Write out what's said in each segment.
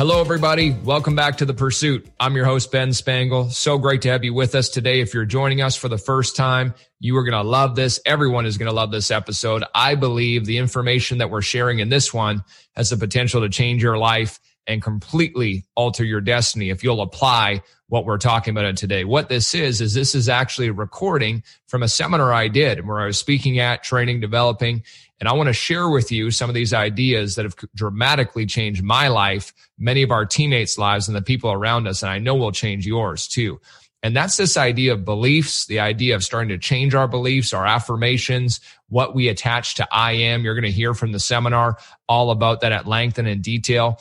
Hello, everybody. Welcome back to The Pursuit. I'm your host, Ben Spangle. So great to have you with us today. If you're joining us for the first time, you are going to love this. Everyone is going to love this episode. I believe the information that we're sharing in this one has the potential to change your life and completely alter your destiny if you'll apply what we're talking about today. What this is, is this is actually a recording from a seminar I did where I was speaking at, training, developing, and I want to share with you some of these ideas that have dramatically changed my life, many of our teammates' lives, and the people around us. And I know will change yours too. And that's this idea of beliefs, the idea of starting to change our beliefs, our affirmations, what we attach to I am. You're going to hear from the seminar all about that at length and in detail.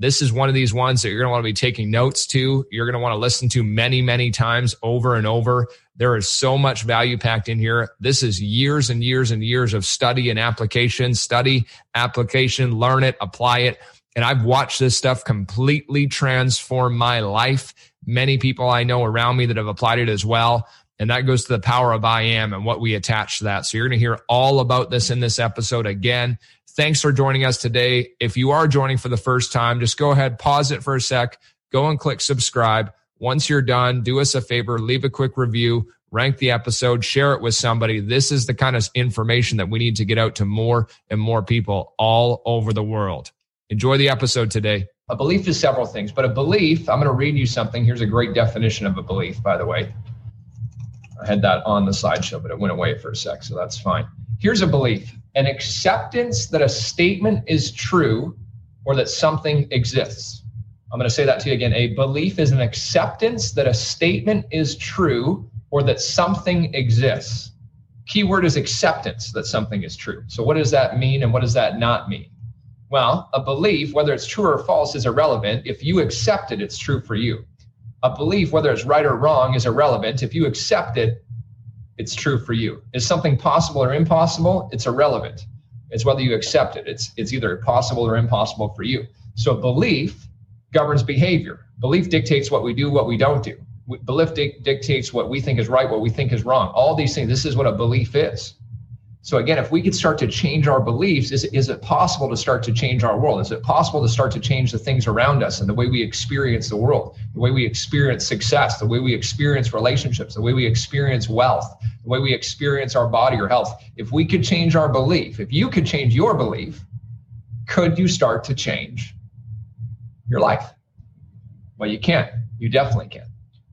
This is one of these ones that you're going to want to be taking notes to. You're going to want to listen to many, many times over and over. There is so much value packed in here. This is years and years and years of study and application, study, application, learn it, apply it. And I've watched this stuff completely transform my life. Many people I know around me that have applied it as well. And that goes to the power of I am and what we attach to that. So you're going to hear all about this in this episode again. Thanks for joining us today. If you are joining for the first time, just go ahead, pause it for a sec, go and click subscribe. Once you're done, do us a favor, leave a quick review, rank the episode, share it with somebody. This is the kind of information that we need to get out to more and more people all over the world. Enjoy the episode today. A belief is several things, but a belief, I'm going to read you something. Here's a great definition of a belief, by the way. I had that on the slideshow, but it went away for a sec, so that's fine. Here's a belief an acceptance that a statement is true or that something exists. I'm going to say that to you again. A belief is an acceptance that a statement is true or that something exists. Keyword is acceptance that something is true. So, what does that mean and what does that not mean? Well, a belief, whether it's true or false, is irrelevant. If you accept it, it's true for you. A belief, whether it's right or wrong, is irrelevant. If you accept it, it's true for you. Is something possible or impossible? It's irrelevant. It's whether you accept it. It's it's either possible or impossible for you. So belief governs behavior. Belief dictates what we do, what we don't do. Belief dictates what we think is right, what we think is wrong. All these things. This is what a belief is. So again, if we could start to change our beliefs, is, is it possible to start to change our world? Is it possible to start to change the things around us and the way we experience the world, the way we experience success, the way we experience relationships, the way we experience wealth, the way we experience our body or health? If we could change our belief, if you could change your belief, could you start to change your life? Well, you can. You definitely can.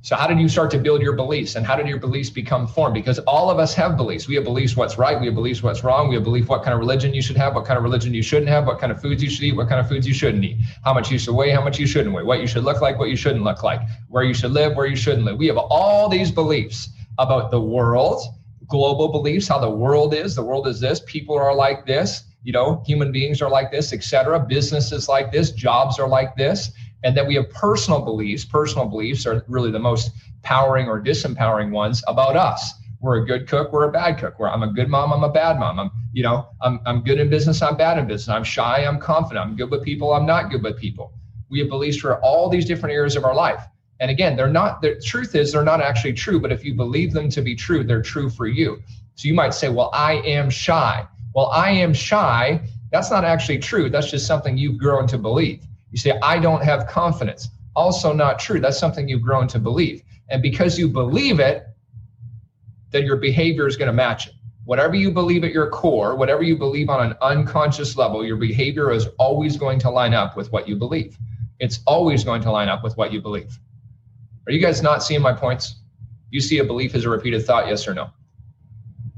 So, how did you start to build your beliefs and how did your beliefs become formed? Because all of us have beliefs. We have beliefs what's right, we have beliefs what's wrong, we have belief what kind of religion you should have, what kind of religion you shouldn't have, what kind of foods you should eat, what kind of foods you shouldn't eat, how much you should weigh, how much you shouldn't weigh, what you should look like, what you shouldn't look like, where you should live, where you shouldn't live. We have all these beliefs about the world, global beliefs, how the world is. The world is this, people are like this, you know, human beings are like this, etc. Businesses like this, jobs are like this. And that we have personal beliefs. Personal beliefs are really the most powering or disempowering ones about us. We're a good cook, we're a bad cook. Where I'm a good mom, I'm a bad mom. I'm, you know, I'm, I'm good in business, I'm bad in business. I'm shy, I'm confident. I'm good with people, I'm not good with people. We have beliefs for all these different areas of our life. And again, they're not, the truth is, they're not actually true, but if you believe them to be true, they're true for you. So you might say, well, I am shy. Well, I am shy. That's not actually true. That's just something you've grown to believe. You say, I don't have confidence. Also, not true. That's something you've grown to believe. And because you believe it, then your behavior is going to match it. Whatever you believe at your core, whatever you believe on an unconscious level, your behavior is always going to line up with what you believe. It's always going to line up with what you believe. Are you guys not seeing my points? You see a belief as a repeated thought, yes or no?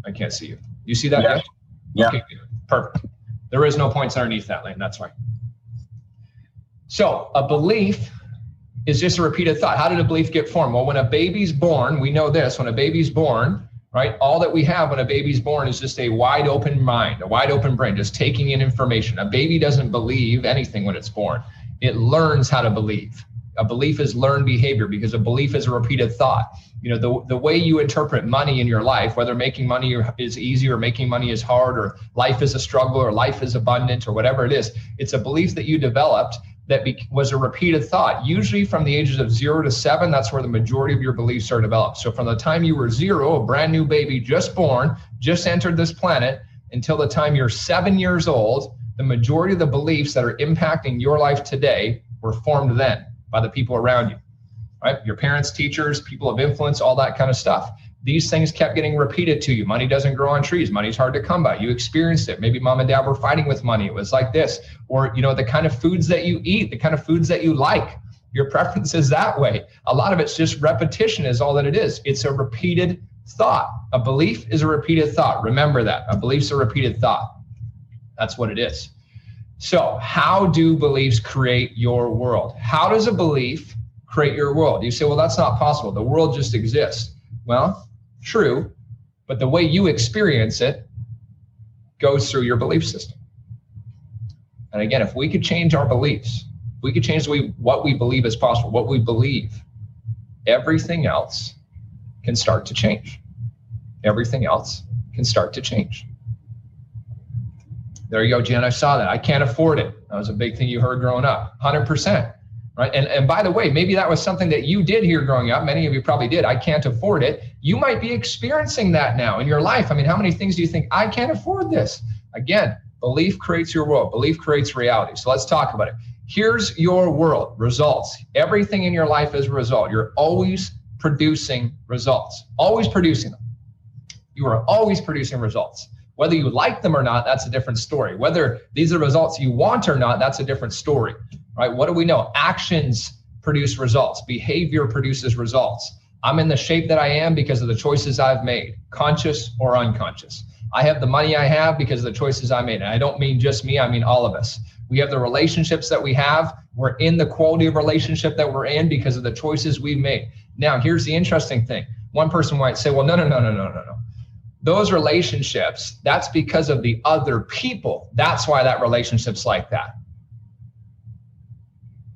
I can't see you. You see that? Yeah. yeah. Okay, perfect. There is no points underneath that lane. That's right. So a belief is just a repeated thought. How did a belief get formed? Well, when a baby's born, we know this when a baby's born, right? All that we have when a baby's born is just a wide open mind, a wide open brain, just taking in information. A baby doesn't believe anything when it's born, it learns how to believe. A belief is learned behavior because a belief is a repeated thought. You know, the, the way you interpret money in your life, whether making money is easy or making money is hard or life is a struggle or life is abundant or whatever it is, it's a belief that you developed that be, was a repeated thought. Usually from the ages of zero to seven, that's where the majority of your beliefs are developed. So from the time you were zero, a brand new baby just born, just entered this planet, until the time you're seven years old, the majority of the beliefs that are impacting your life today were formed then by the people around you, right? Your parents, teachers, people of influence, all that kind of stuff. These things kept getting repeated to you. Money doesn't grow on trees. Money's hard to come by. You experienced it. Maybe mom and dad were fighting with money. It was like this. Or, you know, the kind of foods that you eat, the kind of foods that you like, your preference is that way. A lot of it's just repetition, is all that it is. It's a repeated thought. A belief is a repeated thought. Remember that. A belief's a repeated thought. That's what it is. So, how do beliefs create your world? How does a belief create your world? You say, well, that's not possible. The world just exists. Well, true, but the way you experience it goes through your belief system. And again, if we could change our beliefs, we could change way what we believe is possible, what we believe, everything else can start to change. Everything else can start to change. There you go, Jen. I saw that. I can't afford it. That was a big thing you heard growing up. 100%. Right. And, and by the way, maybe that was something that you did hear growing up. Many of you probably did. I can't afford it. You might be experiencing that now in your life. I mean, how many things do you think, I can't afford this? Again, belief creates your world, belief creates reality. So let's talk about it. Here's your world results. Everything in your life is a result. You're always producing results, always producing them. You are always producing results. Whether you like them or not, that's a different story. Whether these are results you want or not, that's a different story, right? What do we know? Actions produce results, behavior produces results. I'm in the shape that I am because of the choices I've made, conscious or unconscious. I have the money I have because of the choices I made. And I don't mean just me, I mean all of us. We have the relationships that we have. We're in the quality of relationship that we're in because of the choices we've made. Now, here's the interesting thing. One person might say, well, no, no, no, no, no, no, no those relationships, that's because of the other people. That's why that relationship's like that.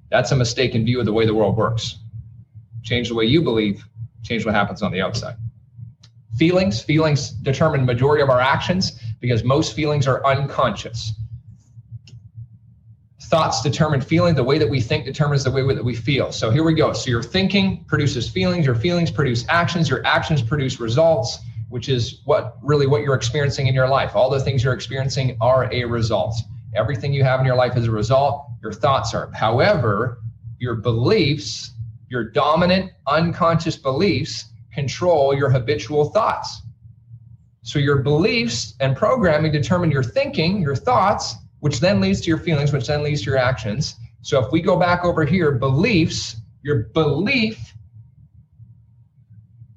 That's a mistaken view of the way the world works. Change the way you believe, change what happens on the outside. Feelings, feelings determine majority of our actions because most feelings are unconscious. Thoughts determine feeling. The way that we think determines the way that we feel. So here we go. So your thinking produces feelings, your feelings produce actions, your actions produce results which is what really what you're experiencing in your life. All the things you're experiencing are a result. Everything you have in your life is a result. Your thoughts are. However, your beliefs, your dominant unconscious beliefs, control your habitual thoughts. So your beliefs and programming determine your thinking, your thoughts, which then leads to your feelings, which then leads to your actions. So if we go back over here, beliefs, your belief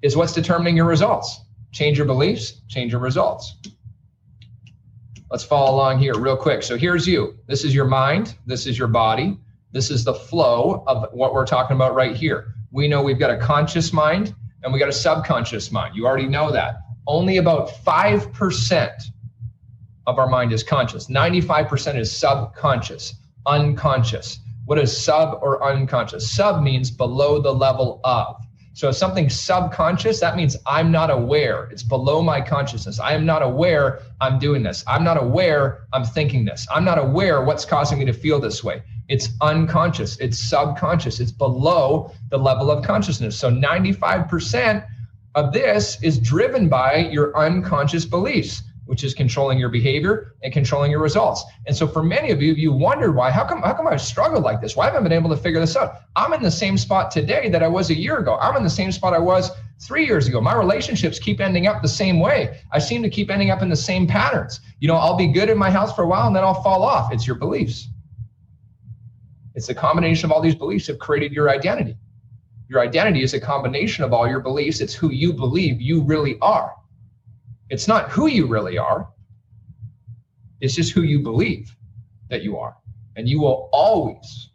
is what's determining your results. Change your beliefs, change your results. Let's follow along here real quick. So here's you. This is your mind. This is your body. This is the flow of what we're talking about right here. We know we've got a conscious mind and we got a subconscious mind. You already know that. Only about 5% of our mind is conscious. 95% is subconscious, unconscious. What is sub or unconscious? Sub means below the level of. So if something's subconscious, that means I'm not aware. It's below my consciousness. I am not aware I'm doing this. I'm not aware I'm thinking this. I'm not aware what's causing me to feel this way. It's unconscious. It's subconscious. It's below the level of consciousness. So 95% of this is driven by your unconscious beliefs which is controlling your behavior and controlling your results. And so for many of you, you wondered why, how come, how come I've struggled like this? Why haven't I been able to figure this out? I'm in the same spot today that I was a year ago. I'm in the same spot I was three years ago. My relationships keep ending up the same way. I seem to keep ending up in the same patterns. You know, I'll be good in my house for a while and then I'll fall off. It's your beliefs. It's a combination of all these beliefs have created your identity. Your identity is a combination of all your beliefs. It's who you believe you really are. It's not who you really are, it's just who you believe that you are. And you will always,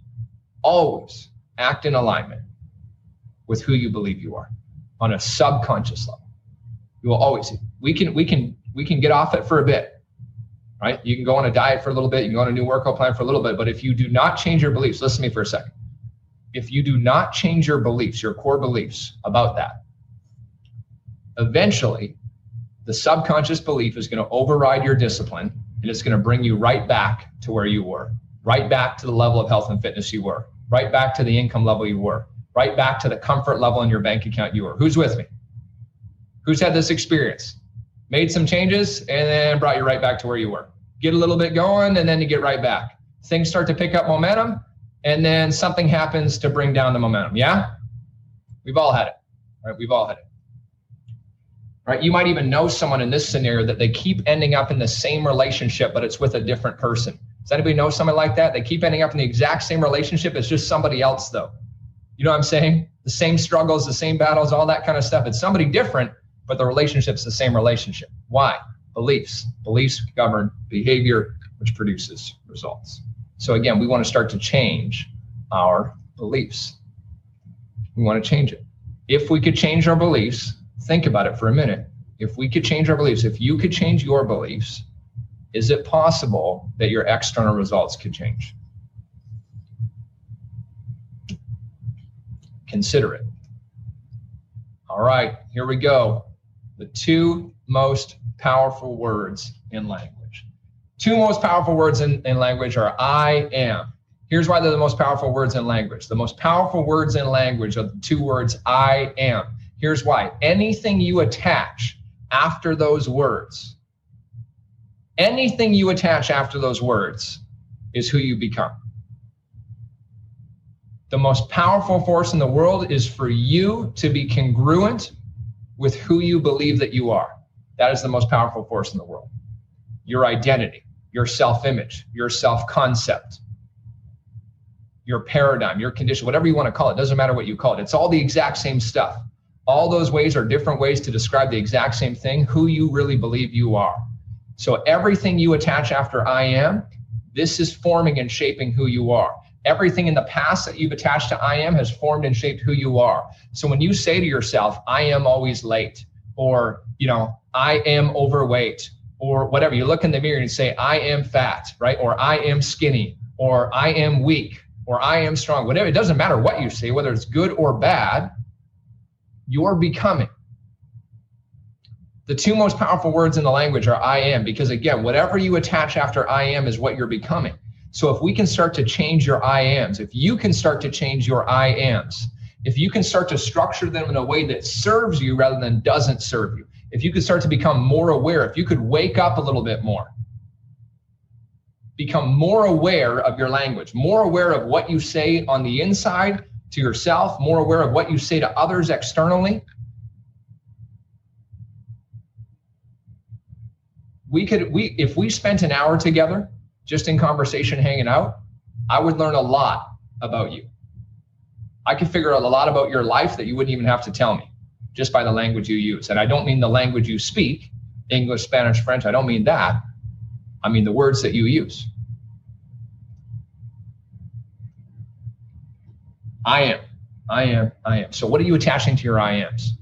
always act in alignment with who you believe you are on a subconscious level. You will always, we can, we can, we can get off it for a bit, right? You can go on a diet for a little bit, you can go on a new workout plan for a little bit, but if you do not change your beliefs, listen to me for a second. If you do not change your beliefs, your core beliefs about that, eventually the subconscious belief is going to override your discipline and it's going to bring you right back to where you were, right back to the level of health and fitness you were, right back to the income level you were, right back to the comfort level in your bank account you were. Who's with me? Who's had this experience? Made some changes and then brought you right back to where you were. Get a little bit going and then you get right back. Things start to pick up momentum and then something happens to bring down the momentum. Yeah? We've all had it, right? We've all had it. Right? You might even know someone in this scenario that they keep ending up in the same relationship, but it's with a different person. Does anybody know someone like that? They keep ending up in the exact same relationship. It's just somebody else, though. You know what I'm saying? The same struggles, the same battles, all that kind of stuff. It's somebody different, but the relationship's the same relationship. Why? Beliefs. Beliefs govern behavior, which produces results. So again, we want to start to change our beliefs. We want to change it. If we could change our beliefs, think about it for a minute. If we could change our beliefs, if you could change your beliefs, is it possible that your external results could change? Consider it. All right, here we go. The two most powerful words in language. Two most powerful words in, in language are I am. Here's why they're the most powerful words in language. The most powerful words in language are the two words I am. Here's why anything you attach after those words anything you attach after those words is who you become. The most powerful force in the world is for you to be congruent with who you believe that you are. That is the most powerful force in the world. Your identity, your self image, your self concept, your paradigm, your condition, whatever you want to call it, doesn't matter what you call it. It's all the exact same stuff. All those ways are different ways to describe the exact same thing, who you really believe you are. So everything you attach after I am, this is forming and shaping who you are. Everything in the past that you've attached to I am has formed and shaped who you are. So when you say to yourself, I am always late, or, you know, I am overweight, or whatever, you look in the mirror and say, I am fat, right? Or I am skinny, or I am weak, or I am strong, whatever. It doesn't matter what you say, whether it's good or bad, you're becoming the two most powerful words in the language are I am, because again, whatever you attach after I am is what you're becoming. So if we can start to change your I ams, if you can start to change your I ams, if you can start to structure them in a way that serves you rather than doesn't serve you, if you could start to become more aware, if you could wake up a little bit more, become more aware of your language, more aware of what you say on the inside to yourself, more aware of what you say to others externally, we could we if we spent an hour together just in conversation hanging out i would learn a lot about you. I could figure out a lot about your life that you wouldn't even have to tell me just by the language you use. And i don't mean the language you speak english spanish french i don't mean that. I mean the words that you use i am i am i am so what are you attaching to your i ams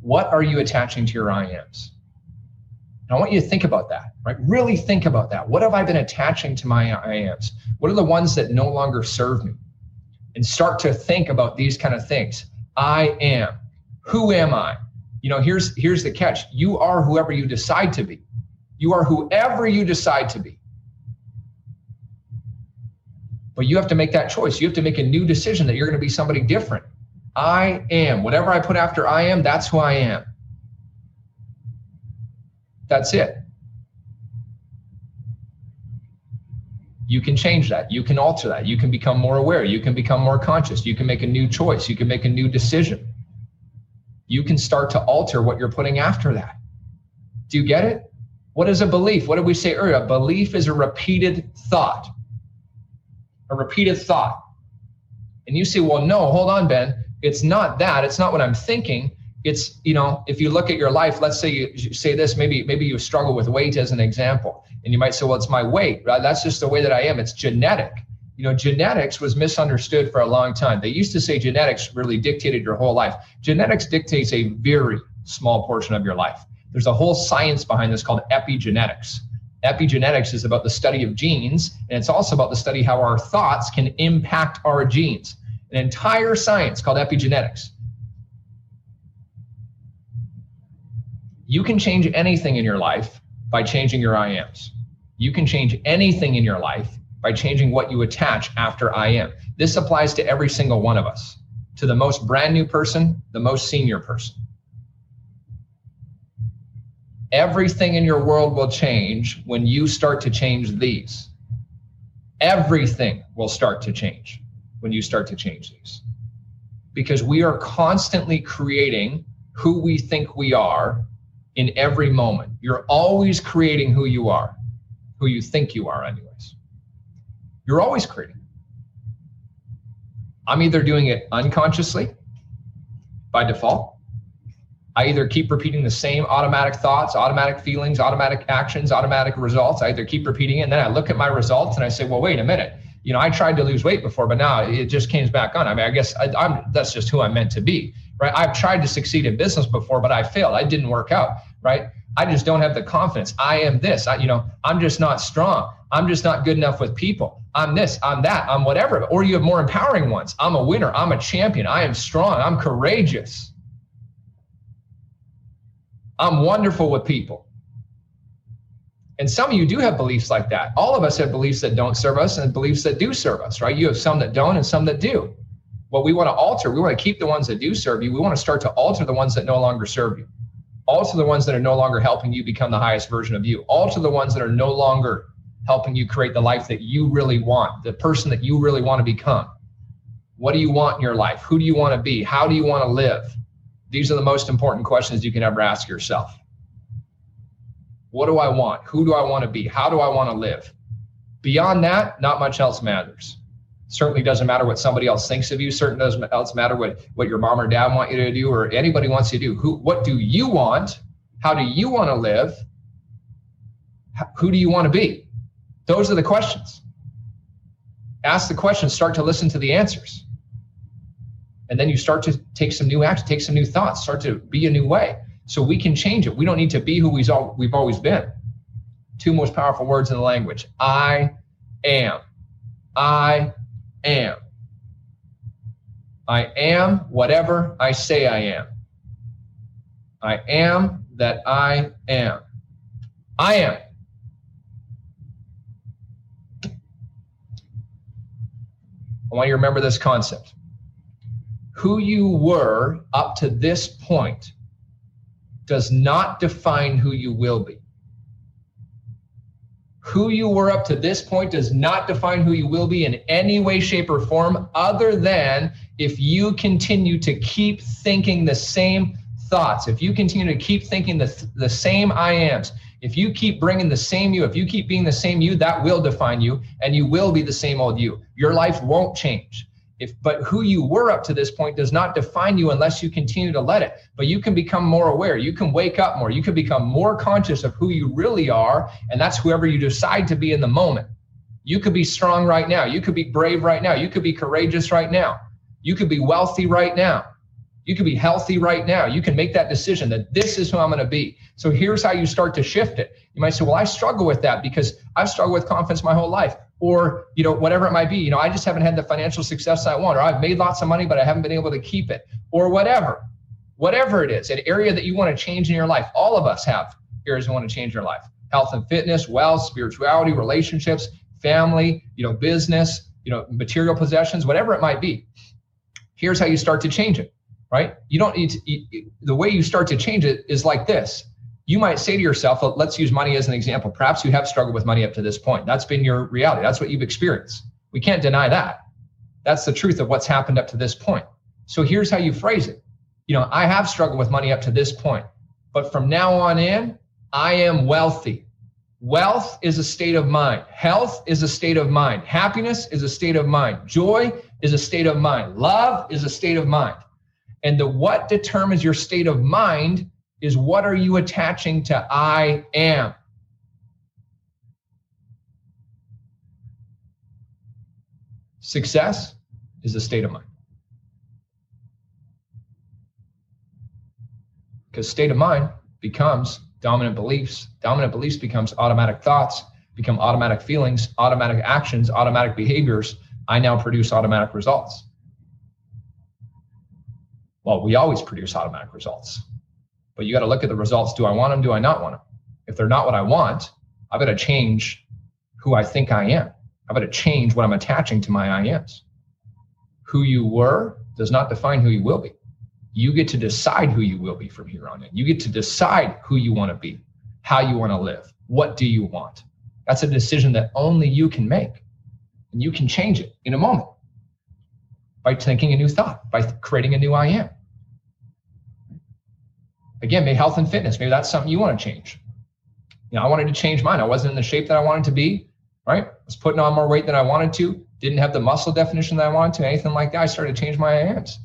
what are you attaching to your i ams and I want you to think about that, right? Really think about that. What have I been attaching to my I ams? What are the ones that no longer serve me? And start to think about these kind of things. I am. Who am I? You know, here's here's the catch. You are whoever you decide to be. You are whoever you decide to be. But you have to make that choice. You have to make a new decision that you're going to be somebody different. I am. Whatever I put after I am, that's who I am. That's it. You can change that. You can alter that. You can become more aware. You can become more conscious. You can make a new choice. You can make a new decision. You can start to alter what you're putting after that. Do you get it? What is a belief? What did we say earlier? A belief is a repeated thought. A repeated thought. And you say, well, no, hold on, Ben. It's not that. It's not what I'm thinking. It's you know if you look at your life let's say you say this maybe maybe you struggle with weight as an example. And you might say well it's my weight right? That's just the way that i am. It's genetic. You know genetics was misunderstood for a long time. They used to say genetics really dictated your whole life. Genetics dictates a very small portion of your life. There's a whole science behind this called epigenetics epigenetics is about the study of genes and it's also about the study how our thoughts can impact our genes an entire science called epigenetics You can change anything in your life by changing your I ams. You can change anything in your life by changing what you attach after I am. This applies to every single one of us, to the most brand new person, the most senior person. Everything in your world will change when you start to change these. Everything will start to change when you start to change these. Because we are constantly creating who we think we are in every moment. You're always creating who you are, who you think you are, anyways. You're always creating. I'm either doing it unconsciously by default. I either keep repeating the same automatic thoughts, automatic feelings, automatic actions, automatic results. I either keep repeating it and then I look at my results and I say, well, wait a minute. You know, I tried to lose weight before, but now it just came back on. I mean, I guess I, I'm that's just who I'm meant to be, right? I've tried to succeed in business before, but I failed. I didn't work out, right? I just don't have the confidence. I am this. I, you know, I'm just not strong. I'm just not good enough with people. I'm this, I'm that, I'm whatever. Or you have more empowering ones. I'm a winner. I'm a champion. I am strong. I'm courageous. I'm wonderful with people. And some of you do have beliefs like that. All of us have beliefs that don't serve us and beliefs that do serve us, right? You have some that don't and some that do. What we want to alter, we want to keep the ones that do serve you. We want to start to alter the ones that no longer serve you. Alter the ones that are no longer helping you become the highest version of you. Alter the ones that are no longer helping you create the life that you really want, the person that you really want to become. What do you want in your life? Who do you want to be? How do you want to live? These are the most important questions you can ever ask yourself. What do I want? Who do I want to be? How do I want to live? Beyond that, not much else matters. Certainly doesn't matter what somebody else thinks of you. Certainly doesn't else matter what, what your mom or dad want you to do or anybody wants you to do. Who, what do you want? How do you want to live? Who do you want to be? Those are the questions. Ask the questions, start to listen to the answers. And then you start to take some new action, take some new thoughts, start to be a new way. So we can change it. We don't need to be who we've always been. Two most powerful words in the language I am. I am. I am whatever I say I am. I am that I am. I am. I want you to remember this concept. Who you were up to this point does not define who you will be. Who you were up to this point does not define who you will be in any way, shape, or form, other than if you continue to keep thinking the same thoughts, if you continue to keep thinking the, the same I ams, if you keep bringing the same you, if you keep being the same you, that will define you and you will be the same old you. Your life won't change. If, but who you were up to this point does not define you unless you continue to let it. But you can become more aware. You can wake up more. You can become more conscious of who you really are. And that's whoever you decide to be in the moment. You could be strong right now. You could be brave right now. You could be courageous right now. You could be wealthy right now. You can be healthy right now. You can make that decision that this is who I'm going to be. So here's how you start to shift it. You might say, well, I struggle with that because I've struggled with confidence my whole life. Or, you know, whatever it might be. You know, I just haven't had the financial success I want, or I've made lots of money, but I haven't been able to keep it, or whatever. Whatever it is, an area that you want to change in your life. All of us have areas we want to change in your life. Health and fitness, wealth, spirituality, relationships, family, you know, business, you know, material possessions, whatever it might be. Here's how you start to change it right? You don't need to, you, the way you start to change it is like this. You might say to yourself, let's use money as an example. Perhaps you have struggled with money up to this point. That's been your reality. That's what you've experienced. We can't deny that. That's the truth of what's happened up to this point. So here's how you phrase it. You know, I have struggled with money up to this point, but from now on in, I am wealthy. Wealth is a state of mind. Health is a state of mind. Happiness is a state of mind. Joy is a state of mind. Love is a state of mind. And the what determines your state of mind is what are you attaching to I am? Success is a state of mind. Because state of mind becomes dominant beliefs. Dominant beliefs becomes automatic thoughts, become automatic feelings, automatic actions, automatic behaviors. I now produce automatic results. Well, we always produce automatic results. But you got to look at the results. Do I want them? Do I not want them? If they're not what I want, I've got to change who I think I am. I've got to change what I'm attaching to my I ams. Who you were does not define who you will be. You get to decide who you will be from here on in. You get to decide who you want to be, how you want to live, what do you want. That's a decision that only you can make. And you can change it in a moment by thinking a new thought, by creating a new I am. Again, maybe health and fitness, maybe that's something you want to change. You know, I wanted to change mine. I wasn't in the shape that I wanted to be, right? I was putting on more weight than I wanted to, didn't have the muscle definition that I wanted to, anything like that. I started to change my ams.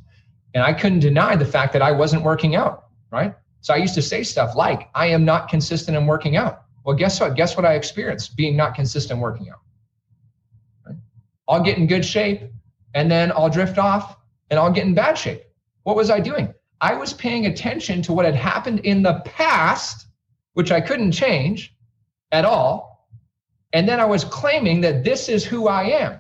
And I couldn't deny the fact that I wasn't working out, right? So I used to say stuff like, I am not consistent in working out. Well, guess what? Guess what I experienced being not consistent working out? Right? I'll get in good shape and then I'll drift off and I'll get in bad shape. What was I doing? I was paying attention to what had happened in the past, which I couldn't change at all. And then I was claiming that this is who I am.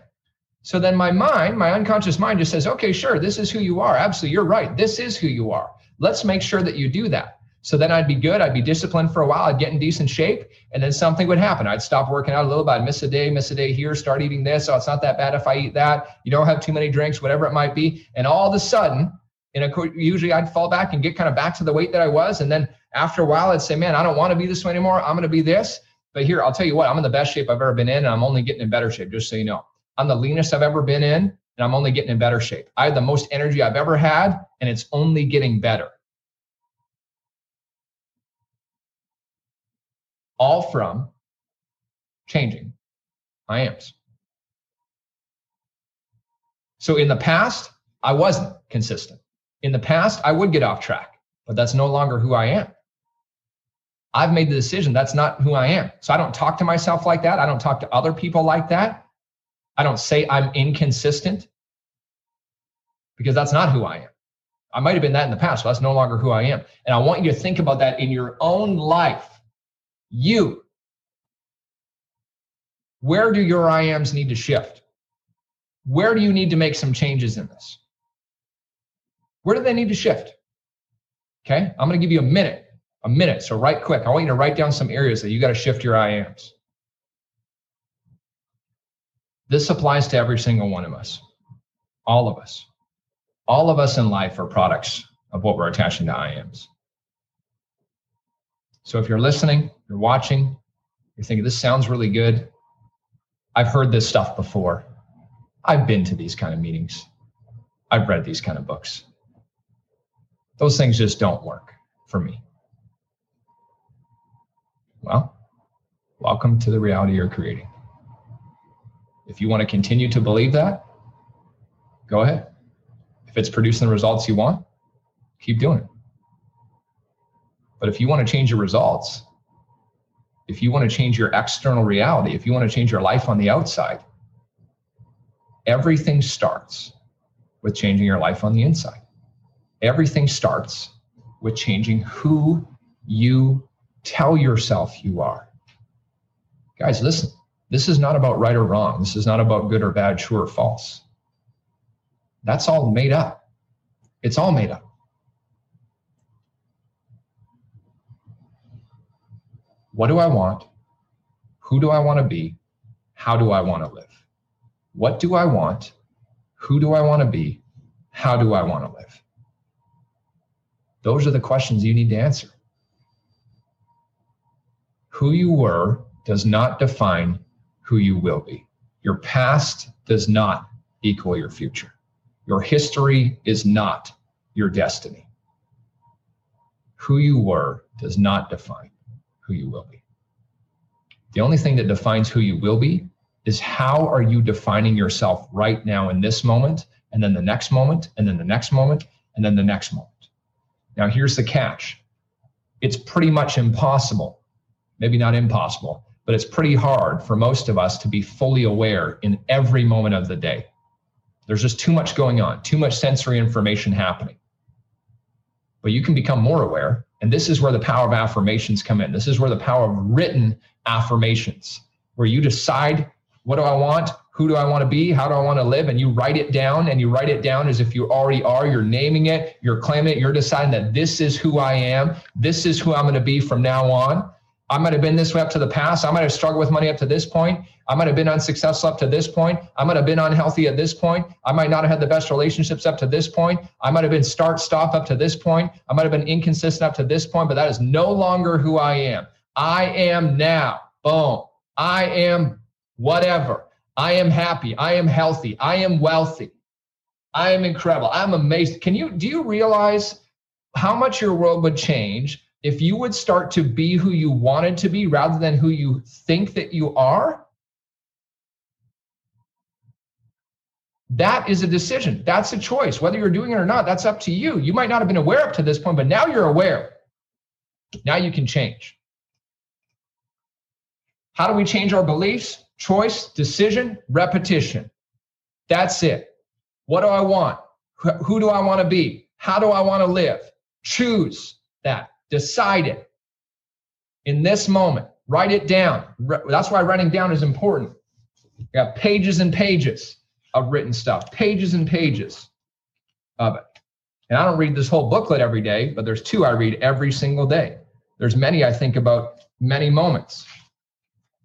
So then my mind, my unconscious mind just says, okay, sure, this is who you are. Absolutely, you're right. This is who you are. Let's make sure that you do that. So then I'd be good. I'd be disciplined for a while. I'd get in decent shape. And then something would happen. I'd stop working out a little bit. I'd miss a day, miss a day here, start eating this. Oh, it's not that bad if I eat that. You don't have too many drinks, whatever it might be. And all of a sudden, and usually I'd fall back and get kind of back to the weight that I was. And then after a while, I'd say, man, I don't want to be this way anymore. I'm going to be this. But here, I'll tell you what, I'm in the best shape I've ever been in. And I'm only getting in better shape, just so you know. I'm the leanest I've ever been in. And I'm only getting in better shape. I have the most energy I've ever had. And it's only getting better. all from changing I ams. So in the past, I wasn't consistent. In the past, I would get off track, but that's no longer who I am. I've made the decision that's not who I am. So I don't talk to myself like that. I don't talk to other people like that. I don't say I'm inconsistent because that's not who I am. I might have been that in the past, but that's no longer who I am. And I want you to think about that in your own life. You. Where do your IAMs need to shift? Where do you need to make some changes in this? Where do they need to shift? Okay, I'm going to give you a minute, a minute. So, right quick, I want you to write down some areas that you got to shift your IAMs. This applies to every single one of us, all of us. All of us in life are products of what we're attaching to IAMs. So if you're listening, you're watching, you're thinking, this sounds really good. I've heard this stuff before. I've been to these kind of meetings. I've read these kind of books. Those things just don't work for me. Well, welcome to the reality you're creating. If you want to continue to believe that, go ahead. If it's producing the results you want, keep doing it. But if you want to change your results, if you want to change your external reality, if you want to change your life on the outside, everything starts with changing your life on the inside. Everything starts with changing who you tell yourself you are. Guys, listen, this is not about right or wrong. This is not about good or bad, true or false. That's all made up. It's all made up. What do I want? Who do I want to be? How do I want to live? What do I want? Who do I want to be? How do I want to live? Those are the questions you need to answer. Who you were does not define who you will be. Your past does not equal your future. Your history is not your destiny. Who you were does not define who you will be. The only thing that defines who you will be is how are you defining yourself right now in this moment, and then the next moment, and then the next moment, and then the next moment. Now, here's the catch it's pretty much impossible, maybe not impossible, but it's pretty hard for most of us to be fully aware in every moment of the day. There's just too much going on, too much sensory information happening. But you can become more aware and this is where the power of affirmations come in. This is where the power of written affirmations, where you decide what do I want? Who do I want to be? How do I want to live? And you write it down and you write it down as if you already are. You're naming it, you're claiming it, you're deciding that this is who I am. This is who I'm going to be from now on. I might have been this way up to the past. I might have struggled with money up to this point. I might have been unsuccessful up to this point. I might have been unhealthy at this point. I might not have had the best relationships up to this point. I might have been start stop up to this point. I might have been inconsistent up to this point, but that is no longer who I am. I am now. Boom. I am whatever. I am happy. I am healthy. I am wealthy. I am incredible. I'm amazed. Can you do you realize how much your world would change if you would start to be who you wanted to be rather than who you think that you are? That is a decision. That's a choice. Whether you're doing it or not, that's up to you. You might not have been aware up to this point, but now you're aware. Now you can change. How do we change our beliefs? Choice, decision, repetition. That's it. What do I want? Who do I want to be? How do I want to live? Choose that. Decide it. In this moment, write it down. That's why writing down is important. You got pages and pages of written stuff, pages and pages of it. And I don't read this whole booklet every day, but there's two I read every single day. There's many I think about many moments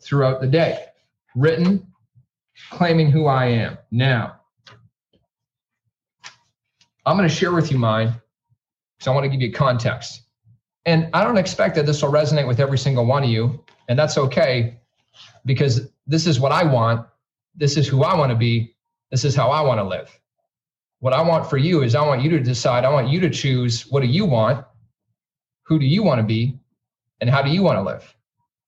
throughout the day. Written, claiming who I am. Now, I'm going to share with you mine because I want to give you context. And I don't expect that this will resonate with every single one of you. And that's okay because this is what I want. This is who I want to be. This is how I want to live. What I want for you is I want you to decide, I want you to choose what do you want? Who do you want to be? And how do you want to live?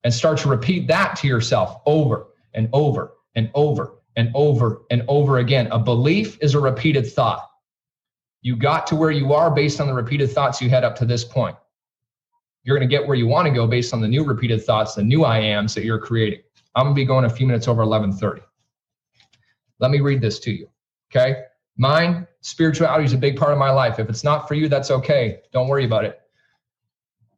And start to repeat that to yourself over and over and over and over and over again. A belief is a repeated thought. You got to where you are based on the repeated thoughts you had up to this point. You're going to get where you want to go based on the new repeated thoughts, the new I ams that you're creating. I'm going to be going a few minutes over 11:30. Let me read this to you. Okay? Mine, spirituality is a big part of my life. If it's not for you, that's okay. Don't worry about it.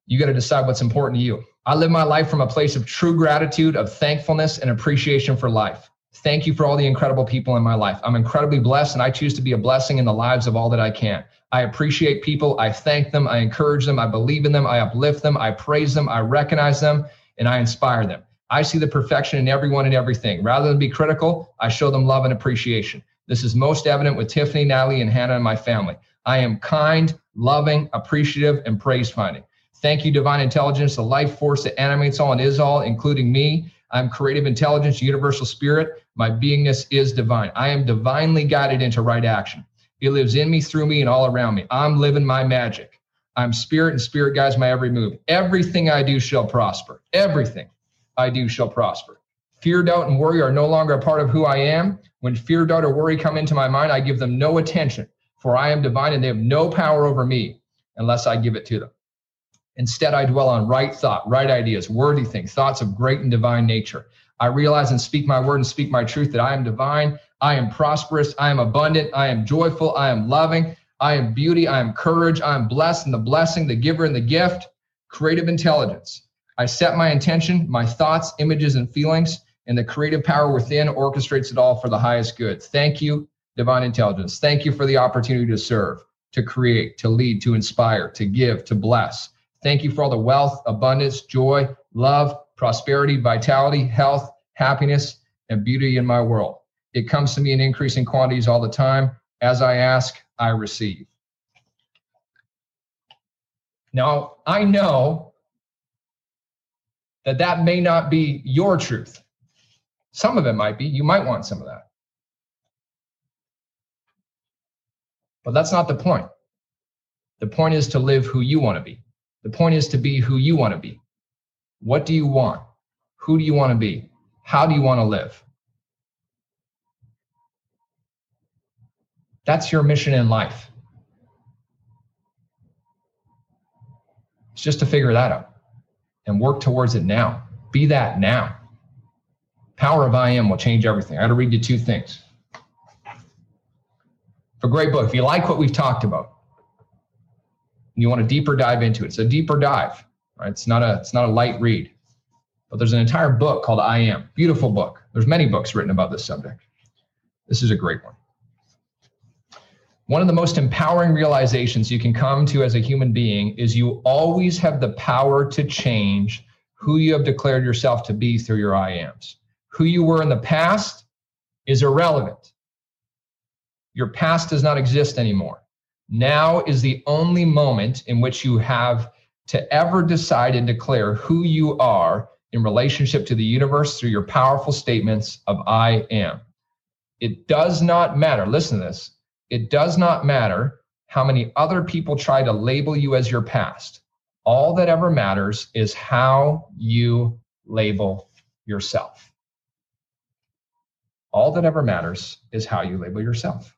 You got to decide what's important to you. I live my life from a place of true gratitude, of thankfulness, and appreciation for life. Thank you for all the incredible people in my life. I'm incredibly blessed and I choose to be a blessing in the lives of all that I can. I appreciate people. I thank them. I encourage them. I believe in them. I uplift them. I praise them. I recognize them and I inspire them. I see the perfection in everyone and everything. Rather than be critical, I show them love and appreciation. This is most evident with Tiffany, Natalie, and Hannah and my family. I am kind, loving, appreciative, and praise finding. Thank you, divine intelligence, the life force that animates all and is all, including me. I'm creative intelligence, universal spirit. My beingness is divine. I am divinely guided into right action. It lives in me, through me, and all around me. I'm living my magic. I'm spirit, and spirit guides my every move. Everything I do shall prosper. Everything I do shall prosper. Fear, doubt, and worry are no longer a part of who I am. When fear, doubt, or worry come into my mind, I give them no attention, for I am divine and they have no power over me unless I give it to them. Instead, I dwell on right thought, right ideas, worthy things, thoughts of great and divine nature. I realize and speak my word and speak my truth that I am divine, I am prosperous, I am abundant, I am joyful, I am loving, I am beauty, I am courage, I am blessed and the blessing, the giver and the gift, creative intelligence. I set my intention, my thoughts, images, and feelings, and the creative power within orchestrates it all for the highest good. Thank you, divine intelligence. Thank you for the opportunity to serve, to create, to lead, to inspire, to give, to bless. Thank you for all the wealth, abundance, joy, love, prosperity, vitality, health, happiness, and beauty in my world. It comes to me in increasing quantities all the time. As I ask, I receive. Now, I know that that may not be your truth. Some of it might be. You might want some of that. But that's not the point. The point is to live who you want to be. The point is to be who you want to be. What do you want? Who do you want to be? How do you want to live? That's your mission in life. It's just to figure that out and work towards it now. Be that now. Power of I am will change everything. I got to read you two things. It's A great book. If you like what we've talked about, you want a deeper dive into it. It's a deeper dive, right? It's not a it's not a light read. But there's an entire book called I Am. Beautiful book. There's many books written about this subject. This is a great one. One of the most empowering realizations you can come to as a human being is you always have the power to change who you have declared yourself to be through your I ams. Who you were in the past is irrelevant. Your past does not exist anymore. Now is the only moment in which you have to ever decide and declare who you are in relationship to the universe through your powerful statements of I am. It does not matter, listen to this. It does not matter how many other people try to label you as your past. All that ever matters is how you label yourself. All that ever matters is how you label yourself.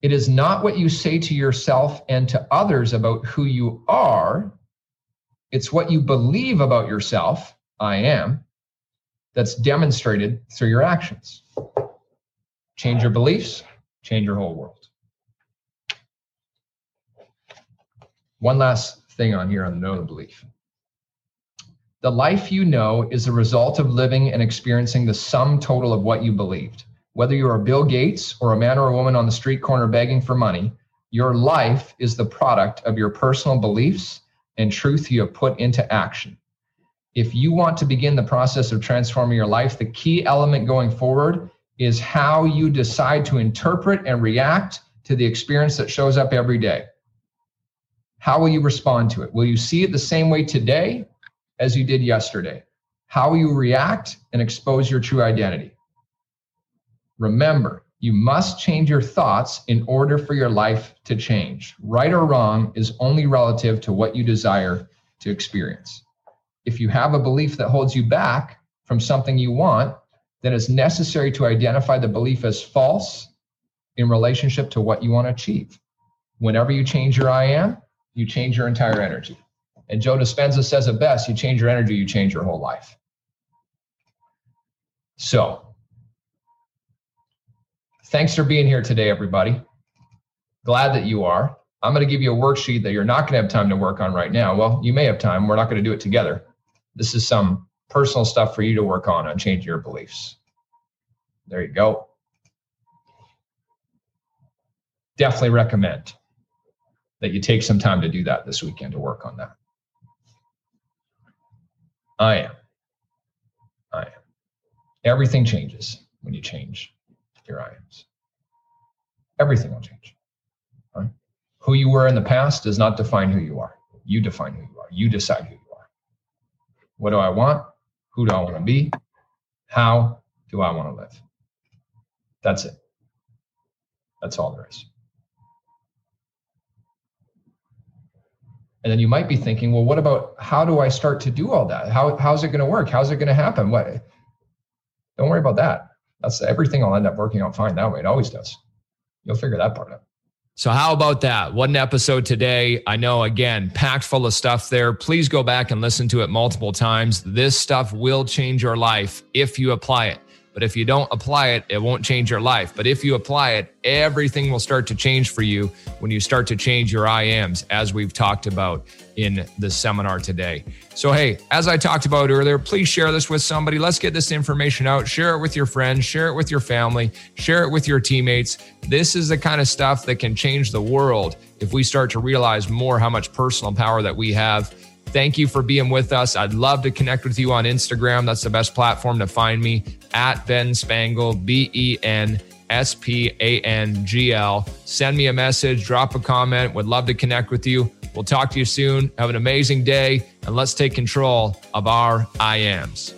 It is not what you say to yourself and to others about who you are. It's what you believe about yourself, I am, that's demonstrated through your actions. Change your beliefs, change your whole world. One last thing on here on the know the belief. The life you know is a result of living and experiencing the sum total of what you believed. Whether you are Bill Gates or a man or a woman on the street corner begging for money, your life is the product of your personal beliefs and truth you have put into action. If you want to begin the process of transforming your life, the key element going forward is how you decide to interpret and react to the experience that shows up every day. How will you respond to it? Will you see it the same way today as you did yesterday? How will you react and expose your true identity? Remember, you must change your thoughts in order for your life to change. Right or wrong is only relative to what you desire to experience. If you have a belief that holds you back from something you want, then it's necessary to identify the belief as false in relationship to what you want to achieve. Whenever you change your I am, you change your entire energy. And Joe Dispenza says it best you change your energy, you change your whole life. So, Thanks for being here today, everybody. Glad that you are. I'm going to give you a worksheet that you're not going to have time to work on right now. Well, you may have time. We're not going to do it together. This is some personal stuff for you to work on on changing your beliefs. There you go. Definitely recommend that you take some time to do that this weekend to work on that. I am. I am. Everything changes when you change your I ams. Everything will change. Right? Who you were in the past does not define who you are. You define who you are. You decide who you are. What do I want? Who do I want to be? How do I want to live? That's it. That's all there is. And then you might be thinking, well, what about how do I start to do all that? How, how's it going to work? How's it going to happen? What? Don't worry about that that's everything will end up working out fine that way. It always does. You'll figure that part out. So, how about that? One episode today. I know, again, packed full of stuff there. Please go back and listen to it multiple times. This stuff will change your life if you apply it. But if you don't apply it, it won't change your life. But if you apply it, everything will start to change for you when you start to change your I ams, as we've talked about in the seminar today. So, hey, as I talked about earlier, please share this with somebody. Let's get this information out. Share it with your friends, share it with your family, share it with your teammates. This is the kind of stuff that can change the world if we start to realize more how much personal power that we have Thank you for being with us. I'd love to connect with you on Instagram. That's the best platform to find me at Ben Spangle, B E N S P A N G L. Send me a message, drop a comment. Would love to connect with you. We'll talk to you soon. Have an amazing day, and let's take control of our I ams.